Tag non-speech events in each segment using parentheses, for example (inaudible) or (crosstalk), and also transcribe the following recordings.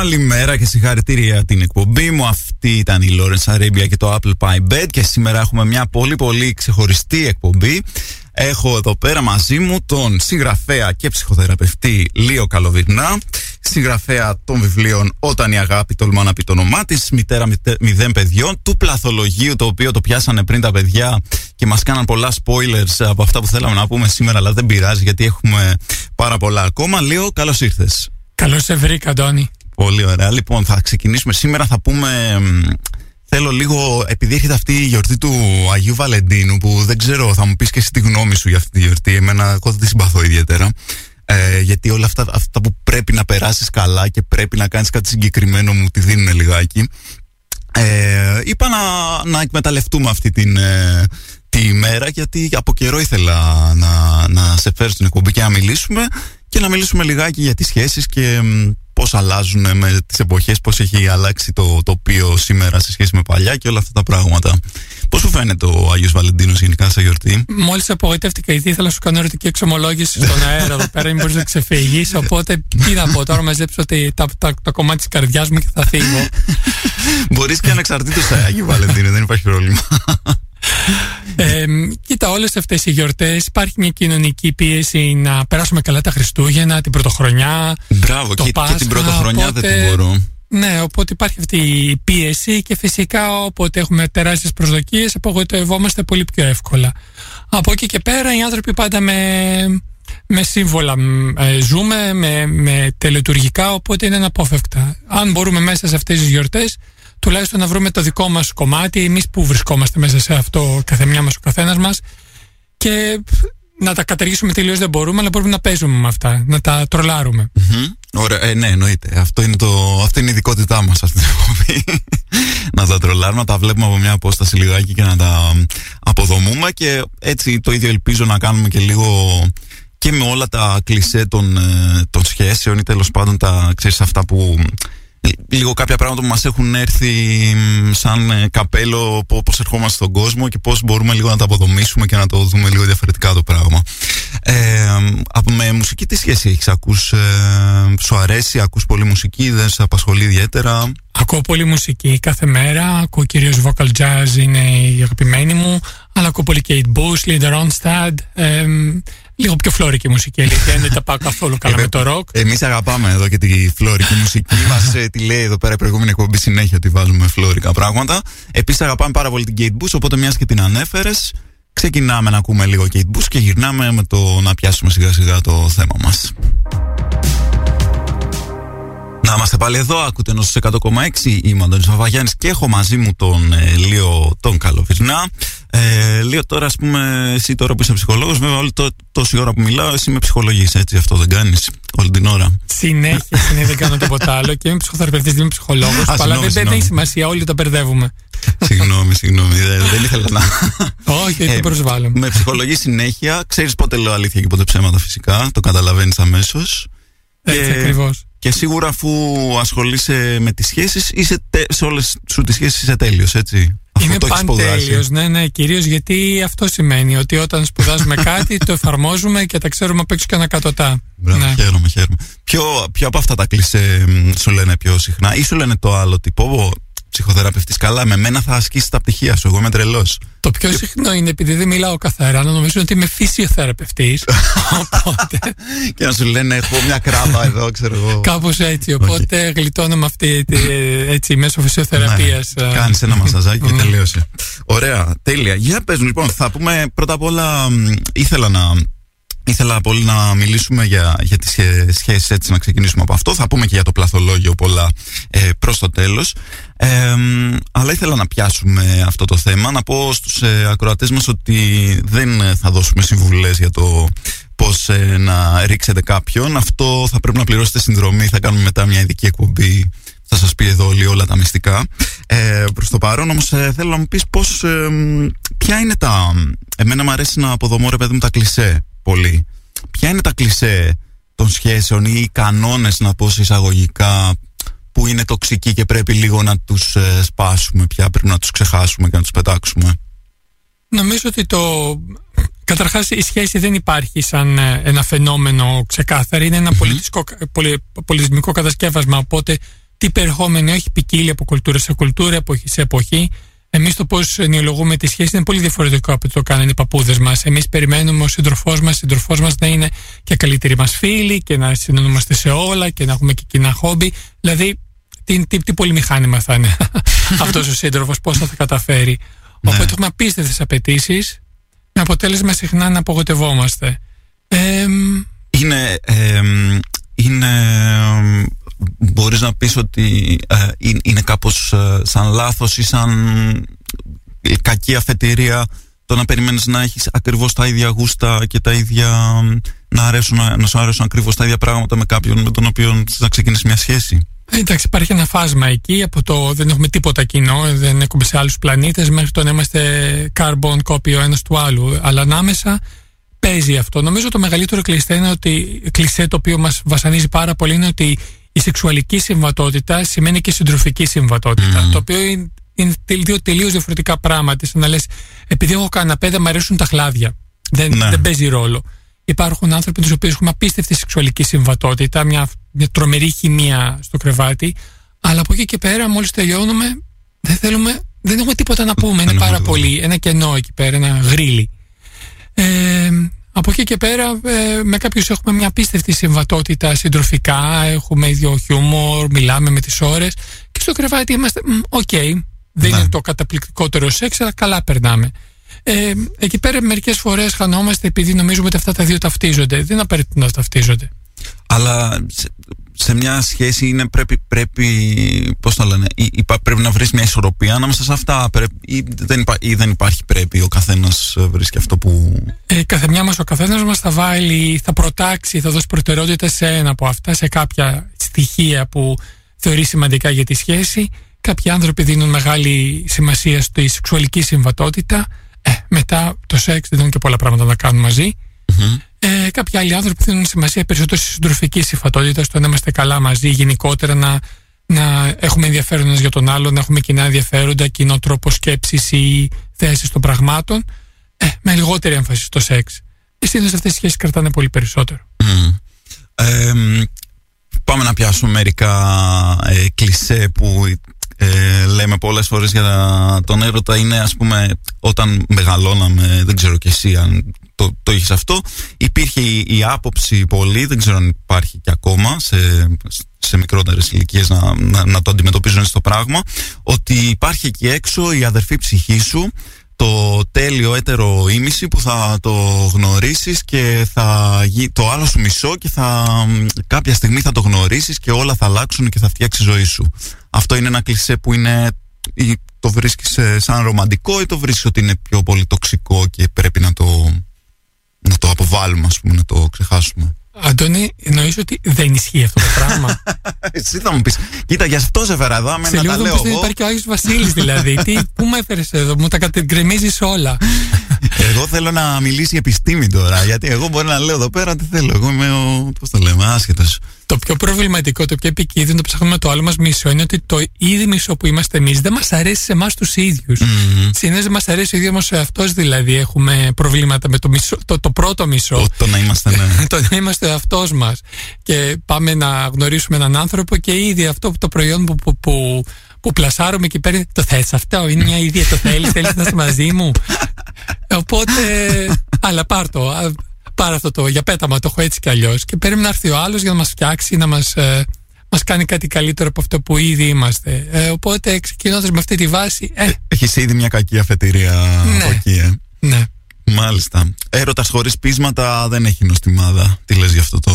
Καλημέρα και συγχαρητήρια την εκπομπή μου. Αυτή ήταν η Lawrence Arabia και το Apple Pie Bed και σήμερα έχουμε μια πολύ πολύ ξεχωριστή εκπομπή. Έχω εδώ πέρα μαζί μου τον συγγραφέα και ψυχοθεραπευτή Λίο Καλοβυρνά, συγγραφέα των βιβλίων Όταν η αγάπη τολμά να πει το όνομά της, μητέρα μηδέν παιδιών, του πλαθολογίου το οποίο το πιάσανε πριν τα παιδιά και μας κάναν πολλά spoilers από αυτά που θέλαμε να πούμε σήμερα, αλλά δεν πειράζει γιατί έχουμε πάρα πολλά ακόμα. Λίο, καλώς ήρθες. Καλώς σε βρήκα, Αντώνη. Πολύ ωραία. Λοιπόν, θα ξεκινήσουμε. Σήμερα θα πούμε. Θέλω λίγο, επειδή έρχεται αυτή η γιορτή του Αγίου Βαλεντίνου, που δεν ξέρω, θα μου πεις και εσύ τη γνώμη σου για αυτή τη γιορτή. Εμένα, εγώ δεν τη συμπαθώ ιδιαίτερα. Ε, γιατί όλα αυτά, αυτά που πρέπει να περάσεις καλά και πρέπει να κάνεις κάτι συγκεκριμένο μου τη δίνουν λιγάκι. Ε, είπα να, να εκμεταλλευτούμε αυτή την, ε, τη ημέρα γιατί από καιρό ήθελα να, να σε φέρω στην εκπομπή και να μιλήσουμε και να μιλήσουμε λιγάκι για τις σχέσεις και πώς αλλάζουν με τις εποχές, πώς έχει αλλάξει το τοπίο σήμερα σε σχέση με παλιά και όλα αυτά τα πράγματα. Πώς σου φαίνεται ο Άγιος Βαλεντίνος γενικά σε γιορτή; Μόλις απογοητεύτηκα γιατί ήθελα να σου κάνω ερωτική εξομολόγηση στον αέρα εδώ πέρα, μην μπορείς να ξεφύγεις, οπότε τι να πω τώρα μαζέψω τα, τα, τα, κομμάτια της καρδιάς μου και θα φύγω. Μπορείς και ανεξαρτήτως Άγιο Βαλεντίνο, δεν υπάρχει πρόβλημα. Ε, κοίτα, όλες αυτές οι γιορτές υπάρχει μια κοινωνική πίεση να περάσουμε καλά τα Χριστούγεννα, την Πρωτοχρονιά. Μπράβο, το και, Πάσχα, και την Πρωτοχρονιά οπότε, δεν την μπορώ. Ναι, οπότε υπάρχει αυτή η πίεση και φυσικά όποτε έχουμε τεράστιες προσδοκίες απογοητευόμαστε πολύ πιο εύκολα. Από εκεί και πέρα οι άνθρωποι πάντα με, με σύμβολα ε, ζούμε, με, με τελετουργικά, οπότε είναι αναπόφευκτα. Αν μπορούμε μέσα σε αυτές τις γιορτές τουλάχιστον να βρούμε το δικό μας κομμάτι, εμείς που βρισκόμαστε μέσα σε αυτό, καθεμιά μας ο καθένας μας. Και να τα καταργήσουμε τελείως δεν μπορούμε, αλλά μπορούμε να παίζουμε με αυτά, να τα τρολάρουμε. Ωραία, ε, ναι, εννοείται. Αυτό είναι, το, αυτή είναι η ειδικότητά μας αυτή τη (laughs) να τα τρολάρουμε, να τα βλέπουμε από μια απόσταση λιγάκι και να τα αποδομούμε. Και έτσι το ίδιο ελπίζω να κάνουμε και λίγο και με όλα τα κλισέ των, ε, των σχέσεων ή τέλος πάντων τα ξέρεις αυτά που λίγο κάποια πράγματα που μας έχουν έρθει σαν ε, καπέλο πώς ερχόμαστε στον κόσμο και πώς μπορούμε λίγο να τα αποδομήσουμε και να το δούμε λίγο διαφορετικά το πράγμα. Ε, με μουσική τι σχέση έχεις, ακούς, ε, σου αρέσει, ακούς πολύ μουσική, δεν σε απασχολεί ιδιαίτερα; Ακούω πολύ μουσική κάθε μέρα, ακούω κυρίως vocal jazz, είναι η αγαπημένη μου, αλλά ακούω πολύ Kate Bush, Linda Ronstadt, ε, λίγο πιο φλόρικη μουσική αλήθεια. Δεν τα πάω καθόλου καλά με το ροκ. Εμείς αγαπάμε εδώ και τη φλόρικη μουσική. Μας ε, τη λέει εδώ πέρα η προηγούμενη εκπομπή συνέχεια ότι βάζουμε φλόρικα πράγματα. Επίσης αγαπάμε πάρα πολύ την Kate Bush, οπότε μιας και την ανέφερες, ξεκινάμε να ακούμε λίγο Kate Bush και γυρνάμε με το να πιάσουμε σιγά σιγά το θέμα μας. Να είμαστε πάλι εδώ, ακούτε ενός 100,6. Είμαι ο Αντώνης Βαβαγιάννης και έχω μαζί μου τον ε, Λίο τον Καλοβυρνά. Ε, Λίο τώρα, ας πούμε, εσύ τώρα που είσαι ψυχολόγος, βέβαια, όλη το, τόση ώρα που μιλάω, εσύ με ψυχολογείς, έτσι, αυτό δεν κάνεις όλη την ώρα. Συνέχεια, συνέχεια δεν κάνω τίποτα (laughs) άλλο και είμαι ψυχοθεραπευτής, δεν είμαι ψυχολόγος. Αλλά δεν, δεν έχει σημασία, όλοι τα μπερδεύουμε. Συγγνώμη, συγγνώμη, δεν, δεν ήθελα να. Όχι, δεν προσβάλλω. Με ψυχολογεί συνέχεια, ξέρεις πότε λέω αλήθεια και πότε ψέματα φυσικά, το καταλαβαίνεις αμέσως. Έτσι ακριβώς. Και σίγουρα αφού ασχολείσαι με τις σχέσεις, είσαι σε όλες σου τις σχέσεις είσαι τέλειος, έτσι. Είμαι παντέλειος, ναι, ναι, κυρίως γιατί αυτό σημαίνει ότι όταν σπουδάζουμε (laughs) κάτι το εφαρμόζουμε και τα ξέρουμε απ' έξω και ανακατοτά. Μπράβο, ναι. χαίρομαι, χαίρομαι. Ποιο, ποιο από αυτά τα κλεισέ σου λένε πιο συχνά ή σου λένε το άλλο τύπο, ψυχοθεραπευτής. Καλά, με μένα θα ασκήσεις τα πτυχία σου. Εγώ είμαι τρελός. Το πιο συχνό είναι επειδή δεν μιλάω καθαρά να νομίζω ότι είμαι φυσιοθεραπευτής. (laughs) οπότε. και να σου λένε έχω μια κράβα εδώ, ξέρω εγώ. Κάπως έτσι. Οπότε okay. γλιτώνω με αυτή έτσι μέσω φυσιοθεραπείας. Ναι, ε. Κάνεις ένα (laughs) μασαζάκι και τελείωσε. Ωραία, τέλεια. Για πες λοιπόν, θα πούμε πρώτα απ' όλα ήθελα να Ήθελα πολύ να μιλήσουμε για, για τις σχέσεις έτσι να ξεκινήσουμε από αυτό. Θα πούμε και για το πλαθολόγιο πολλά ε, προς το τέλος. Ε, αλλά ήθελα να πιάσουμε αυτό το θέμα. Να πω στους ε, ακροατές μας ότι δεν θα δώσουμε συμβουλές για το πώς ε, να ρίξετε κάποιον. Αυτό θα πρέπει να πληρώσετε συνδρομή. Θα κάνουμε μετά μια ειδική εκπομπή θα σας πει εδώ όλοι όλα τα μυστικά. Ε, προς το παρόν όμως ε, θέλω να μου πεις πώς, ε, ποια είναι τα... Εμένα μου αρέσει να αποδομώ ρε παιδί μου τα κλισέ πολύ. Ποια είναι τα κλισέ των σχέσεων ή οι κανόνες να πω σε εισαγωγικά που είναι τοξικοί και πρέπει λίγο να τους ε, σπάσουμε πια, πρέπει να τους ξεχάσουμε και να τους πετάξουμε; Νομίζω ότι το... Καταρχάς η σχέση δεν υπάρχει σαν ε, ένα φαινόμενο ξεκάθαρο, είναι ένα πολιτισμικό, πολιτισμικό κατασκεύασμα, οπότε τι περιεχόμενο έχει ποικίλει από κουλτούρα σε κουλτούρα, εποχή σε εποχή. Εμείς το πώς νεολογούμε τη σχέση είναι πολύ διαφορετικό από το το κάνανε οι παππούδες μας. Εμείς περιμένουμε ο σύντροφός μας, σύντροφός μας να είναι και καλύτεροι μας φίλοι και να συνεννούμαστε σε όλα και να έχουμε και κοινά χόμπι. Δηλαδή, τι, τι, τι πολυμηχάνημα θα είναι (laughs) αυτός ο σύντροφος, πώς θα τα καταφέρει. Ναι. Οπότε έχουμε απίστευτες απαιτήσεις, με αποτέλεσμα συχνά να απογοητευόμαστε. Ε, είναι, ε, είναι μπορείς να πεις ότι ε, είναι κάπως ε, σαν λάθος ή σαν κακή αφετηρία το να περιμένεις να έχεις ακριβώς τα ίδια γούστα και τα ίδια να, αρέσουν, να σου αρέσουν ακριβώς τα ίδια πράγματα με κάποιον με τον οποίο θα ξεκινήσεις μια σχέση; Ε, εντάξει, υπάρχει ένα φάσμα εκεί από το δεν έχουμε τίποτα κοινό, δεν έχουμε σε άλλους πλανήτες μέχρι το να είμαστε carbon copy ο ένας του άλλου. Αλλά ανάμεσα παίζει αυτό. Νομίζω το μεγαλύτερο κλειστέ είναι ότι, κλειστέ το οποίο μας βασανίζει πάρα πολύ είναι ότι η σεξουαλική συμβατότητα σημαίνει και συντροφική συμβατότητα. Το οποίο είναι, είναι δύο τελείως διαφορετικά πράγματα. Σαν να λες, επειδή έχω καναπέ, δεν μου αρέσουν τα χλάδια. Δεν, ναι. δεν παίζει ρόλο. Υπάρχουν άνθρωποι τους οποίους έχουμε απίστευτη σεξουαλική συμβατότητα, μια, μια τρομερή χημεία στο κρεβάτι. Αλλά από εκεί και πέρα, μόλις τελειώνουμε, δεν θέλουμε, δεν έχουμε τίποτα να πούμε. Είναι πάρα πολύ. Ένα κενό εκεί πέρα, ένα γρίλι. Ε, από εκεί και πέρα ε, με κάποιους έχουμε μια απίστευτη συμβατότητα συντροφικά, έχουμε ίδιο χιούμορ, μιλάμε με τις ώρες και στο κρεβάτι είμαστε OK, okay, δεν ναι. είναι το καταπληκτικότερο σεξ αλλά καλά περνάμε. Ε, εκεί πέρα μερικές φορές χανόμαστε επειδή νομίζουμε ότι αυτά τα δύο ταυτίζονται. Δεν είναι απαραίτητο να ταυτίζονται. Αλλά σε μια σχέση είναι πρέπει, πρέπει πώς το λένε, ή, πρέπει να βρεις μια ισορροπία ανάμεσα σε αυτά ή, δεν ή δεν υπάρχει πρέπει ο καθένας βρίσκει αυτό που... Ε, καθεμιά μας ο καθένας μας θα βάλει, θα προτάξει, θα δώσει προτεραιότητα σε ένα από αυτά, σε κάποια στοιχεία που θεωρεί σημαντικά για τη σχέση. Κάποιοι άνθρωποι δίνουν μεγάλη σημασία στη σεξουαλική συμβατότητα. Ε, μετά το σεξ δεν δίνουν και πολλά πράγματα να κάνουν μαζί. Ε, κάποιοι άλλοι άνθρωποι δίνουν σημασία περισσότερο στη συντροφική συμφατότητα, στο να είμαστε καλά μαζί, γενικότερα να, να έχουμε ενδιαφέρον για τον άλλο, να έχουμε κοινά ενδιαφέροντα, κοινό τρόπο σκέψης ή θέση των πραγμάτων, ε, με λιγότερη έμφαση στο σεξ. Και συνήθως αυτές οι σχέσεις κρατάνε πολύ περισσότερο. Ε, πάμε να πιάσουμε μερικά ε, κλισέ που ε, λέμε πολλές φορές για τον έρωτα είναι ας πούμε όταν μεγαλώναμε δεν ξέρω και εσύ αν το, το είχες αυτό υπήρχε η, άποψη πολύ δεν ξέρω αν υπάρχει και ακόμα σε, σε μικρότερες ηλικίες να, να, να το αντιμετωπίζουν στο πράγμα ότι υπάρχει εκεί έξω η αδερφή ψυχή σου το τέλειο έτερο ήμιση που θα το γνωρίσεις και θα το άλλο σου μισό και θα κάποια στιγμή θα το γνωρίσεις και όλα θα αλλάξουν και θα φτιάξει η ζωή σου. Αυτό είναι ένα κλισέ που είναι ή το βρίσκεις ε, σαν ρομαντικό ή το βρίσκεις ότι είναι πιο πολύ τοξικό και πρέπει να το, να το αποβάλουμε ας πούμε, να το ξεχάσουμε; Αντώνη, εννοείς ότι δεν ισχύει αυτό το πράγμα; (laughs) Εσύ θα μου πεις. Κοίτα, για αυτό σε φέρα εδώ. Σε λίγο θα μου υπάρχει και ο Άγιος Βασίλης δηλαδή. Τι, (laughs) πού με έφερες εδώ, μου τα κατεγκρεμίζεις όλα. εγώ θέλω να μιλήσει η επιστήμη τώρα. Γιατί εγώ μπορεί να λέω εδώ πέρα τι θέλω. Εγώ είμαι ο. Πώς το λέμε, άσχετος. Το πιο προβληματικό, το πιο επικίνδυνο, το ψάχνουμε το άλλο μας μισό είναι ότι το ήδη μισό που είμαστε εμείς δεν μας αρέσει σε εμάς τους ίδιους. Mm-hmm. Συνήθως δεν μας αρέσει ο ίδιος μας εαυτός, δηλαδή. Έχουμε προβλήματα με το, μισό, το, το πρώτο μισό. Το, το να είμαστε, ναι. (laughs) το να είμαστε ο εαυτός μας. Και πάμε να γνωρίσουμε έναν άνθρωπο και ήδη αυτό το προϊόν που, που, που, που πλασάρουμε και παίρνει. Το θες αυτό, είναι μια ιδέα. Το θέλεις, θέλεις να είσαι μαζί μου. (laughs) Οπότε. Αλλά πάρ το πάρω αυτό το για πέταμα, το έχω έτσι κι αλλιώς. Και πρέπει να έρθει ο άλλος για να μας φτιάξει, να μας ε, μας κάνει κάτι καλύτερο από αυτό που ήδη είμαστε. Ε, οπότε ξεκινώντας με αυτή τη βάση. Ε, Έχεις ήδη μια κακή αφετηρία ναι. από εκεί, ε. Ναι. Μάλιστα. Έρωτας χωρίς πείσματα δεν έχει νοστιμάδα. Τι λες για αυτό το,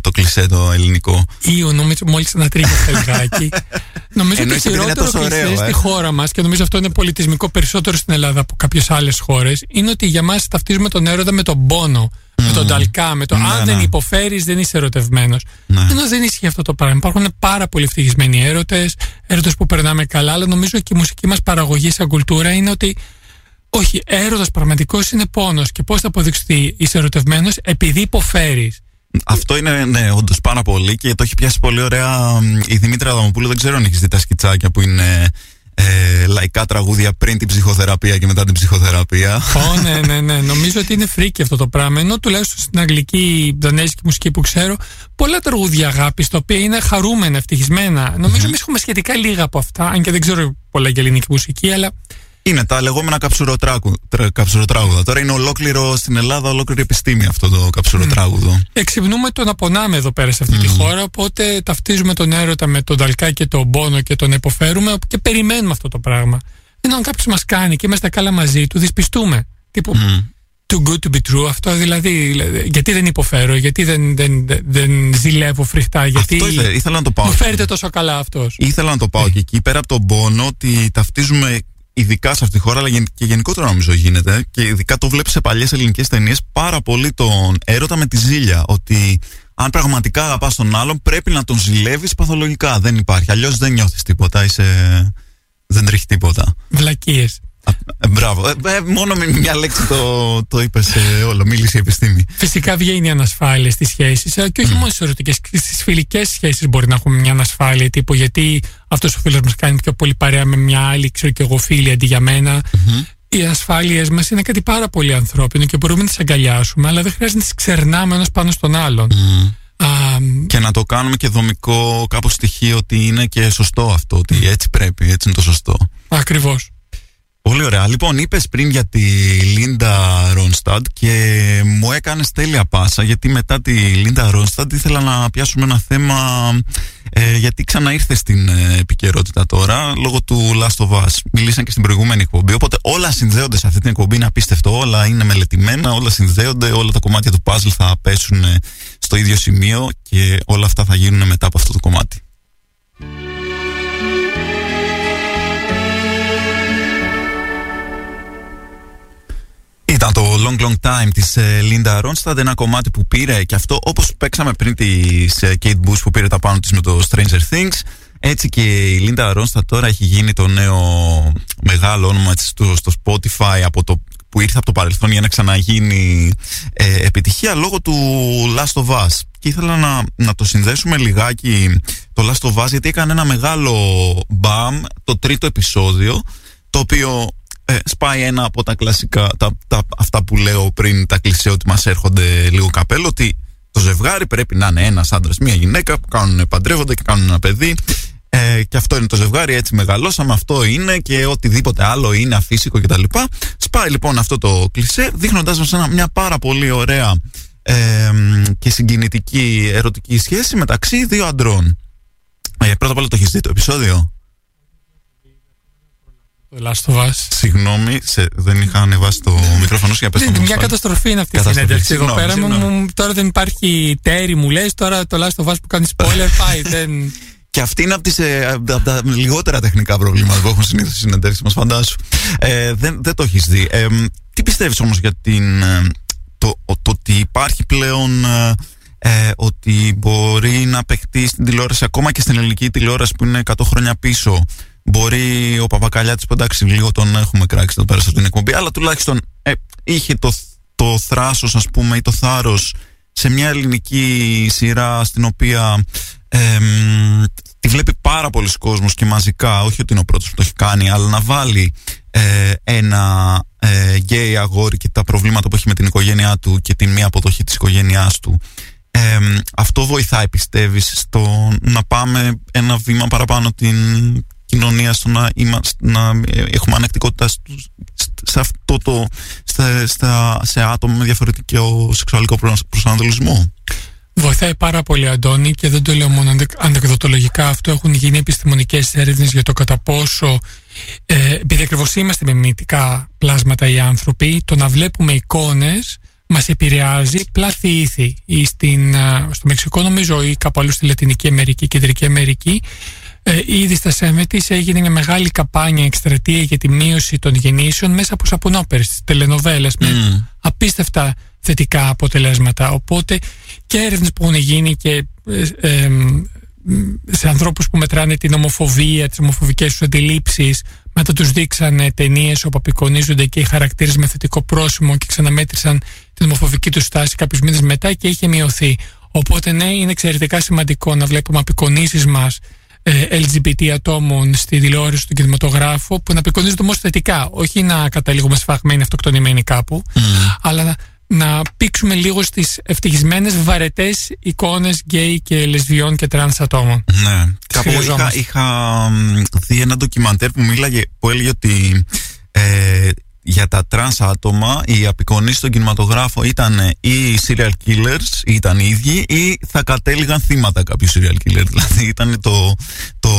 το κλισέ το ελληνικό; Ή ο νομίζω μόλις ανατρίχιασε λιγάκι. (laughs) νομίζω ότι χειρότερο κλισές ε. στη χώρα μας και νομίζω αυτό είναι πολιτισμικό περισσότερο στην Ελλάδα από κάποιες άλλες χώρες είναι ότι για μας ταυτίζουμε τον έρωτα με τον πόνο με τον ταλκά, με το ναι, αν δεν ναι. υποφέρεις, δεν είσαι ερωτευμένος. Ναι. Ενώ δεν ισχύει αυτό το πράγμα. Υπάρχουν πάρα πολύ ευτυχισμένοι έρωτες, έρωτες που περνάμε καλά, αλλά νομίζω και η μουσική μας παραγωγή σαν κουλτούρα είναι ότι όχι, έρωτας πραγματικός είναι πόνος. Και πώς θα αποδειχθεί είσαι ερωτευμένος επειδή υποφέρεις. Αυτό είναι ναι, όντως πάρα πολύ και το έχει πιάσει πολύ ωραία η Δημήτρια Αδαμοπούλου. Δεν ξέρω αν έχεις δει τα σκιτσάκια που είναι ε, λαϊκά τραγούδια πριν την ψυχοθεραπεία και μετά την ψυχοθεραπεία. Ω, ναι, ναι, ναι. Νομίζω ότι είναι φρίκι αυτό το πράγμα. Ενώ τουλάχιστον στην αγγλική, δανέζικη μουσική που ξέρω, πολλά τραγούδια αγάπης, τα οποία είναι χαρούμενα, ευτυχισμένα. Νομίζω εμείς έχουμε σχετικά λίγα από αυτά, αν και δεν ξέρω πολλά για ελληνική μουσική, αλλά είναι τα λεγόμενα καψουροτράγουδα. Τώρα είναι ολόκληρο στην Ελλάδα, ολόκληρη επιστήμη αυτό το καψουροτράγουδο. Mm. Εξυπνούμε το να πονάμε εδώ πέρα σε αυτή τη χώρα, οπότε ταυτίζουμε τον έρωτα με τον ταλκά και τον πόνο και τον υποφέρουμε και περιμένουμε αυτό το πράγμα. Ενώ αν κάποιος μας κάνει και είμαστε καλά μαζί του, δυσπιστούμε. Τύπου, too good to be true. Αυτό δηλαδή, γιατί δεν υποφέρω, γιατί δεν, δεν, δεν ζηλεύω φρικτά, γιατί αυτό ήθελα, ήθελα να το πάω. μου φέρετε τόσο καλά αυτός. Ήθελα να το πάω και εκεί πέρα από τον πόνο ότι ταυτίζουμε ειδικά σε αυτή τη χώρα, αλλά και γενικότερα νομίζω γίνεται, και ειδικά το βλέπεις σε παλιές ελληνικές ταινίες, πάρα πολύ τον έρωτα με τη ζήλια. Ότι αν πραγματικά αγαπάς τον άλλον, πρέπει να τον ζηλεύεις παθολογικά. Δεν υπάρχει. Αλλιώς δεν νιώθεις τίποτα. Είσαι... Δεν τρέχει τίποτα. Βλακίες. Ε, μπράβο. Ε, ε, μόνο με μια λέξη το, το είπες όλο. Μίλησε η επιστήμη. Φυσικά βγαίνει η ανασφάλεια στις σχέσεις και όχι mm. μόνο στις ερωτικές. Στις φιλικές σχέσεις μπορεί να έχουμε μια ανασφάλεια. Τύπου γιατί αυτός ο φίλος μας κάνει πιο πολύ παρέα με μια άλλη, ξέρω και εγώ φίλη αντί για μένα. Mm-hmm. Οι ασφάλειε μας είναι κάτι πάρα πολύ ανθρώπινο και μπορούμε να τις αγκαλιάσουμε, αλλά δεν χρειάζεται να τις ξερνάμε ένας πάνω στον άλλον. Mm. και να το κάνουμε και δομικό κάπως στοιχείο ότι είναι και σωστό αυτό, ότι έτσι πρέπει, έτσι είναι το σωστό. Ακριβώς. Πολύ ωραία. Λοιπόν, είπες πριν για τη Λίντα Ρόνσταντ και μου έκανες τέλεια πάσα γιατί μετά τη Λίντα Ρόνσταντ ήθελα να πιάσουμε ένα θέμα ε, γιατί ξαναήρθε στην ε, επικαιρότητα τώρα λόγω του Last of Us. Μιλήσαν και στην προηγούμενη εκπομπή. Οπότε όλα συνδέονται σε αυτή την εκπομπή. Είναι απίστευτο. Όλα είναι μελετημένα, όλα συνδέονται. Όλα τα κομμάτια του puzzle θα πέσουν ε, στο ίδιο σημείο και όλα αυτά θα γίνουν μετά από αυτό το κομμάτι. Long Long Time της Λίντα Ρόνσταντ ένα κομμάτι που πήρε και αυτό όπως παίξαμε πριν της ε, Kate Bush που πήρε τα πάνω της με το Stranger Things έτσι και η Λίντα Ρόνσταντ τώρα έχει γίνει το νέο μεγάλο όνομα έτσι, στο, στο Spotify από το, που ήρθε από το παρελθόν για να ξαναγίνει ε, επιτυχία λόγω του Last of Us. Και ήθελα να, να το συνδέσουμε λιγάκι το Last of Us γιατί έκανε ένα μεγάλο μπαμ το τρίτο επεισόδιο το οποίο ε, σπάει ένα από τα κλασικά, τα, τα, αυτά που λέω πριν, τα κλισέ ότι μας έρχονται λίγο καπέλο, ότι το ζευγάρι πρέπει να είναι ένας άντρας, μία γυναίκα που κάνουν, παντρεύονται και κάνουν ένα παιδί. Ε, και αυτό είναι το ζευγάρι, έτσι μεγαλώσαμε, αυτό είναι και οτιδήποτε άλλο είναι αφύσικο κτλ. Σπάει λοιπόν αυτό το κλισέ, δείχνοντάς μας μια πάρα πολύ ωραία ε, και συγκινητική ερωτική σχέση μεταξύ δύο αντρών. Ε, πρώτα απ' όλα το έχεις δει το επεισόδιο; Το Last of Us. Συγγνώμη, σε, δεν είχα ανεβάσει το μικρόφωνο σου για πες το Μια καταστροφή είναι αυτή η συνέντευξη εδώ πέρα. Μου, τώρα δεν υπάρχει τέρι, μου λες, τώρα το Last of Us που κάνει spoiler (laughs) πάει. δεν... Και αυτή είναι από, τις, ε, από τα λιγότερα τεχνικά προβλήματα που έχουν συνήθως στι συνεντεύξεις μας, φαντάσου. Ε, δεν, δεν το έχεις δει. Ε, τι πιστεύεις όμως για την, ε, το, το ότι υπάρχει πλέον ε, ε, ότι μπορεί να παιχτεί στην τηλεόραση ακόμα και στην ελληνική τηλεόραση που είναι 100 χρόνια πίσω Μπορεί ο Παπακαλιάτης που εντάξει λίγο τον έχουμε κράξει εδώ πέρα στην εκπομπή, αλλά τουλάχιστον ε, είχε το, το θράσος ας πούμε ή το θάρρος σε μια ελληνική σειρά στην οποία ε, τη βλέπει πάρα πολλοί κόσμος και μαζικά, όχι ότι είναι ο πρώτος που το έχει κάνει, αλλά να βάλει ε, ένα ε, γκέι αγόρι και τα προβλήματα που έχει με την οικογένειά του και την μία αποδοχή της οικογένειάς του. Ε, αυτό βοηθάει πιστεύεις στο να πάμε ένα βήμα παραπάνω την κοινωνία στο να, να έχουμε ανεκτικότητα σε αυτό το στα, στα, σε άτομα με διαφορετικό σεξουαλικό προσανατολισμό. Βοηθάει πάρα πολύ Αντώνη και δεν το λέω μόνο ανεκδοτολογικά αυτό έχουν γίνει επιστημονικές έρευνες για το κατά πόσο ε, επειδή ακριβώς είμαστε με μυητικά πλάσματα οι άνθρωποι το να βλέπουμε εικόνες μας επηρεάζει πλάθη ήθη στην, στο Μεξικό νομίζω ή κάπου αλλού στη Λατινική Αμερική, Κεντρική Αμερική ε, ήδη στα Σέμετης έγινε μια μεγάλη καμπάνια εκστρατεία για τη μείωση των γεννήσεων μέσα από σαπουνόπερες, τις τελενοβέλες με απίστευτα θετικά αποτελέσματα. Οπότε και έρευνες που έχουν γίνει και ε, σε ανθρώπους που μετράνε την ομοφοβία, τις ομοφοβικές τους αντιλήψεις, μετά τους δείξανε ταινίες όπου απεικονίζονται και οι χαρακτήρες με θετικό πρόσημο και ξαναμέτρησαν την ομοφοβική τους στάση κάποιους μήνες μετά και είχε μειωθεί. Οπότε ναι, είναι εξαιρετικά σημαντικό να βλέπουμε απεικονίσεις μας ε, LGBT ατόμων στη τηλεόραση, στον κινηματογράφο, που να απεικονίζονται όμως θετικά. Όχι να καταλήγουμε σφαγμένοι, αυτοκτονημένοι κάπου, αλλά να, να πήξουμε λίγο στις ευτυχισμένες βαρετές εικόνες γκέι και λεσβιών και τρανς ατόμων. Ναι. Κάπου είχα, είχα δει ένα ντοκιμαντέρ που μίλαγε, που έλεγε ότι ε, για τα τρανς άτομα οι απεικονίσεις στον κινηματογράφο ήταν ή serial killers, ήταν οι ίδιοι ή θα κατέληγαν θύματα κάποιου serial killer. (laughs) Δηλαδή ήταν το, το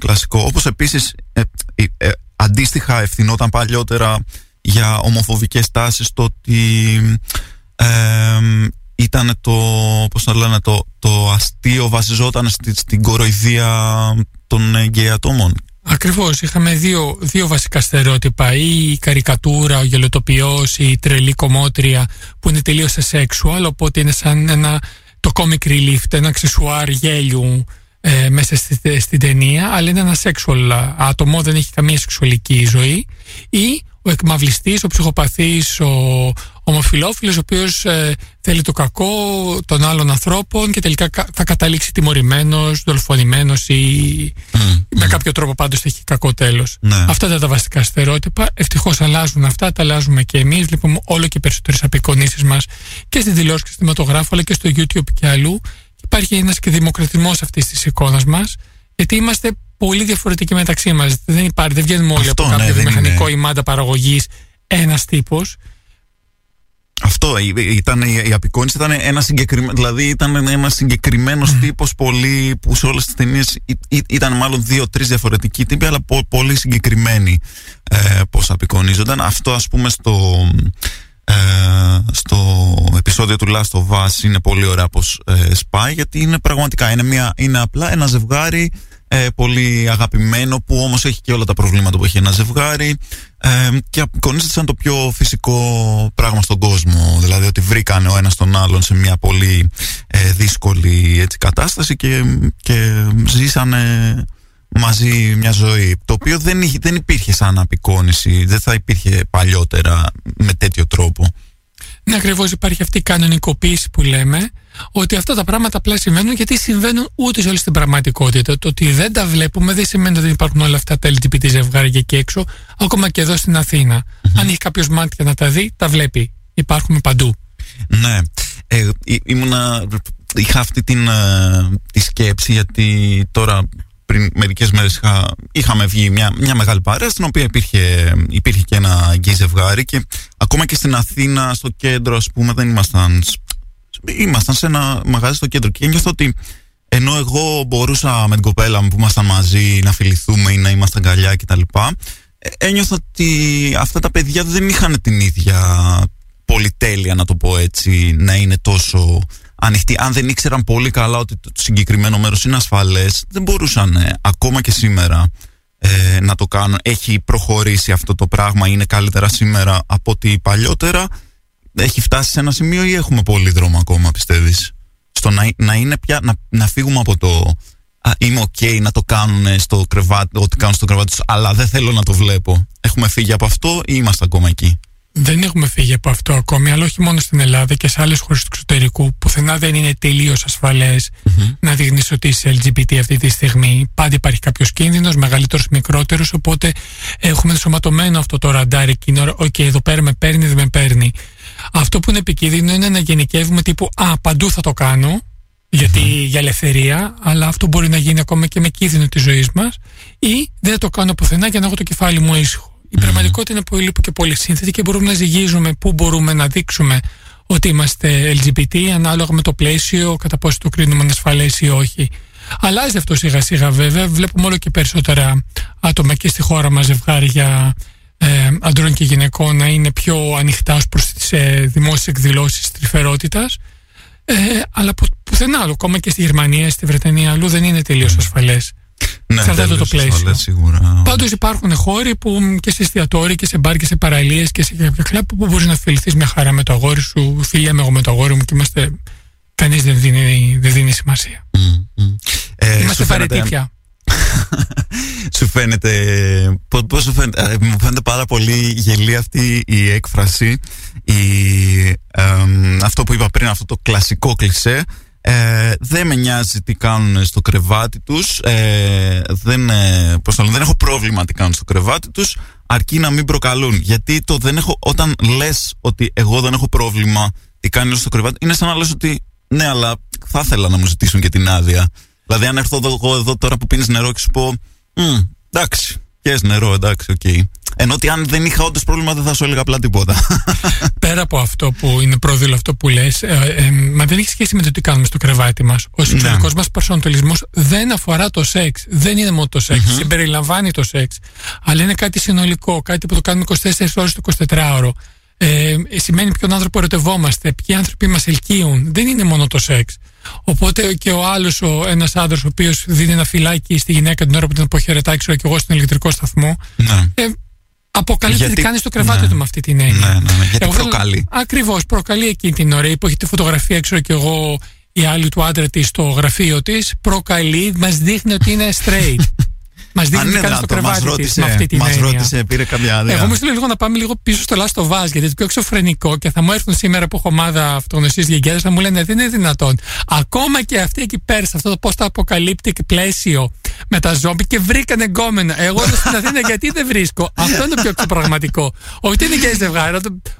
κλασικό. Όπως επίσης ε, ε, ε, αντίστοιχα ευθυνόταν παλιότερα για ομοφοβικές τάσεις το ότι ήταν το, πώς θα λένε, το, το αστείο βασιζόταν στη, στην κοροϊδία των γκέι ατόμων Ακριβώς. Είχαμε δύο, δύο βασικά στερεότυπα. Ή η καρικατούρα, ο γελοτοποιός, η τρελή κομμότρια που είναι τελείως sexual, οπότε είναι σαν ένα, το comic relief, ένα αξεσουάρ γέλιου ε, μέσα στη, στην ταινία, αλλά είναι ένα sexual άτομο, δεν έχει καμία σεξουαλική ζωή. Ή ο εκμαυλιστής, ο ψυχοπαθής, ο ομοφιλόφιλος, ο οποίος ε, θέλει το κακό των άλλων ανθρώπων και τελικά θα καταλήξει τιμωρημένος, δολοφονημένος ή με κάποιο τρόπο πάντως θα έχει κακό τέλος. Ναι. Αυτά ήταν τα βασικά στερεότυπα. Ευτυχώς αλλάζουν αυτά, τα αλλάζουμε και εμείς. Βλέπουμε όλο και περισσότερες απεικονίσεις μας και στην τηλεόραση και στο δημοτογράφο, αλλά και στο YouTube και αλλού. Υπάρχει ένας και δημοκρατισμός αυτής της εικόνας μας, γιατί είμαστε πολύ διαφορετικοί μεταξύ μας. Δεν υπάρχει, δεν βγαίνουμε όλοι από κάποιο ναι, βιομηχανικό ή μάντα παραγωγής ένας τύπος. Αυτό ήταν, η απεικόνηση ήταν ένα συγκεκριμένο, δηλαδή ήταν ένα συγκεκριμένος mm. τύπος πολύ που σε όλες τις ταινίες ήταν μάλλον δύο-τρει διαφορετικοί τύποι, αλλά πολύ συγκεκριμένοι ε, πώς απεικονίζονταν. Αυτό ας πούμε στο, ε, στο επεισόδιο του Last of Us είναι πολύ ωραία πως ε, σπάει γιατί είναι πραγματικά είναι, μια, είναι απλά ένα ζευγάρι ε, πολύ αγαπημένο που όμως έχει και όλα τα προβλήματα που έχει ένα ζευγάρι. Ε, και απεικονίζεται σαν το πιο φυσικό πράγμα στον κόσμο. Δηλαδή ότι βρήκανε ο ένας τον άλλον σε μια πολύ ε, δύσκολη έτσι, κατάσταση και, και ζήσανε μαζί μια ζωή το οποίο δεν, δεν υπήρχε σαν απεικόνηση δεν θα υπήρχε παλιότερα με τέτοιο τρόπο. Ναι, ακριβώς υπάρχει αυτή η κανονικοποίηση που λέμε ότι αυτά τα πράγματα απλά συμβαίνουν γιατί συμβαίνουν ούτε σε όλη την πραγματικότητα. Το ότι δεν τα βλέπουμε δεν σημαίνει ότι δεν υπάρχουν όλα αυτά τα LGBT ζευγάρια εκεί έξω, ακόμα και εδώ στην αθηνα Αν έχει κάποιος μάτια να τα δει, τα βλέπει. Υπάρχουν παντού. Ναι. Ε, ήμουνα, είχα αυτή την, ε, τη σκέψη γιατί τώρα πριν μερικές μέρες είχα, είχαμε βγει μια, μια μεγάλη παρέα στην οποία υπήρχε, υπήρχε και ένα γκέι ζευγάρι και ακόμα και στην Αθήνα στο κέντρο ας πούμε δεν ήμασταν ήμασταν σε ένα μαγαζί στο κέντρο και νιώθω ότι ενώ εγώ μπορούσα με την κοπέλα μου που ήμασταν μαζί να φιληθούμε ή να ήμασταν καλιά κτλ. Ε, ένιωθα ότι αυτά τα παιδιά δεν είχαν την ίδια πολυτέλεια να το πω έτσι να είναι τόσο ανοιχτοί. Αν δεν ήξεραν πολύ καλά ότι το συγκεκριμένο μέρος είναι ασφαλές, δεν μπορούσαν ε, ακόμα και σήμερα ε, να το κάνουν. Έχει προχωρήσει αυτό το πράγμα, είναι καλύτερα σήμερα από ότι παλιότερα. Έχει φτάσει σε ένα σημείο ή έχουμε πολύ δρόμο ακόμα, πιστεύεις; Στο να, να είναι πια, να, να φύγουμε από το α, είμαι ok να το κάνουν στο κρεβάτι, ό,τι κάνουν στο κρεβάτι τους, αλλά δεν θέλω να το βλέπω. Έχουμε φύγει από αυτό ή είμαστε ακόμα εκεί; Δεν έχουμε φύγει από αυτό ακόμη, αλλά όχι μόνο στην Ελλάδα και σε άλλες χώρες του εξωτερικού. Πουθενά δεν είναι τελείως να δείχνεις ότι είσαι LGBT αυτή τη στιγμή. Πάντα υπάρχει κάποιος κίνδυνος, μεγαλύτερος, μικρότερος. Οπότε έχουμε ενσωματωμένο αυτό το ραντάρι και είναι, OK, εδώ πέρα με παίρνει, δεν με παίρνει. Αυτό που είναι επικίνδυνο είναι να γενικεύουμε τύπου Α, παντού θα το κάνω, γιατί για ελευθερία, αλλά αυτό μπορεί να γίνει ακόμα και με κίνδυνο της ζωής μας, ή δεν το κάνω πουθενά για να έχω το κεφάλι μου ήσυχο. Η πραγματικότητα είναι πολύ και πολύ σύνθετη και μπορούμε να ζυγίζουμε πού μπορούμε να δείξουμε ότι είμαστε LGBT ανάλογα με το πλαίσιο, κατά πόσο το κρίνουμε ανασφαλέ ή όχι. Αλλάζει αυτό σιγά σιγά βέβαια. Βλέπουμε όλο και περισσότερα άτομα και στη χώρα μας ζευγάρια ε, αντρών και γυναικών να είναι πιο ανοιχτά ως προς τις ε, δημόσιες εκδηλώσεις τρυφερότητας. Ε, αλλά που, πουθενά άλλο, ακόμα και στη Γερμανία, στη Βρετανία, αλλού δεν είναι τελείως ασφαλές. Ναι, σε αυτό το πλαίσιο. Πάντως υπάρχουν χώροι που και σε εστιατόρια και σε μπαρ και σε παραλίες και σε κάποια κλαμπ που μπορείς να φιληθείς μια χαρά με το αγόρι σου. Φιλία με εγώ με το αγόρι μου και είμαστε. Κανείς δεν, δίνει, δεν δίνει σημασία. Mm, mm. Ε, είμαστε φαίνεται... πια. Σου φαίνεται. Πώς σου φαίνεται. Ε, μου φαίνεται πάρα πολύ γελή αυτή η έκφραση. Η, ε, αυτό που είπα πριν, αυτό το κλασικό κλισέ Ε, δεν με νοιάζει τι κάνουν στο κρεβάτι τους ε, δεν, ε, δεν έχω πρόβλημα τι κάνουν στο κρεβάτι τους αρκεί να μην προκαλούν γιατί το δεν έχω, όταν λες ότι εγώ δεν έχω πρόβλημα τι κάνει στο κρεβάτι είναι σαν να λες ότι ναι αλλά θα ήθελα να μου ζητήσουν και την άδεια δηλαδή αν έρθω εγώ εδώ τώρα που πίνεις νερό και σου πω εντάξει και νερό, εντάξει, οκ. Okay. Ενώ ότι αν δεν είχα όντως πρόβλημα δεν θα σου έλεγα απλά τίποτα. (laughs) Πέρα από αυτό που είναι πρόδηλο αυτό που λες, ε, ε, μα δεν έχει σχέση με το τι κάνουμε στο κρεβάτι μας. Ο σεξουαλικός ναι. μας προσανατολισμός δεν αφορά το σεξ. Δεν είναι μόνο το σεξ. Mm-hmm. Συμπεριλαμβάνει το σεξ. Αλλά είναι κάτι συνολικό, κάτι που το κάνουμε 24 ώρες το 24ωρο. Ε, σημαίνει ποιον άνθρωπο ερωτευόμαστε, ποιοι άνθρωποι μας ελκύουν. Δεν είναι μόνο το σεξ. Οπότε και ο άλλος, ένας άντρας, ο οποίος δίνει ένα φιλάκι στη γυναίκα την ώρα που την αποχαιρετάει, ξέρω και εγώ στον ηλεκτρικό σταθμό. Ναι. Ε, αποκαλύπτει τι κάνει στο κρεβάτι ναι. του με αυτή την έννοια. Ναι, ναι, ναι. Γιατί εγώ προκαλεί; Ακριβώς, προκαλεί εκείνη την ώρα που έχει τη φωτογραφία, ξέρω και εγώ, η άλλη του άντρα της στο γραφείο της. Προκαλεί, μας δείχνει ότι είναι straight. Μας δείχνει κάτι στο κρεβάτι της με αυτή την Μας ρώτησε, πήρε καμιά άδεια. Εγώ μου στείλω λίγο να πάμε λίγο πίσω στο λάστο βάζ, γιατί είναι πιο εξωφρενικό και θα μου έρθουν σήμερα που έχω ομάδα αυτογνωσίε γενιάδε να μου λένε δεν είναι δυνατόν. Ακόμα και αυτοί εκεί πέρα, σε αυτό το πώ το αποκαλύπτει πλαίσιο με τα ζόμπι και βρήκαν εγκόμενα. Εγώ εδώ στην Αθήνα γιατί δεν βρίσκω; Αυτό είναι το πιο εξωπραγματικό. Όχι είναι και ζευγάρι,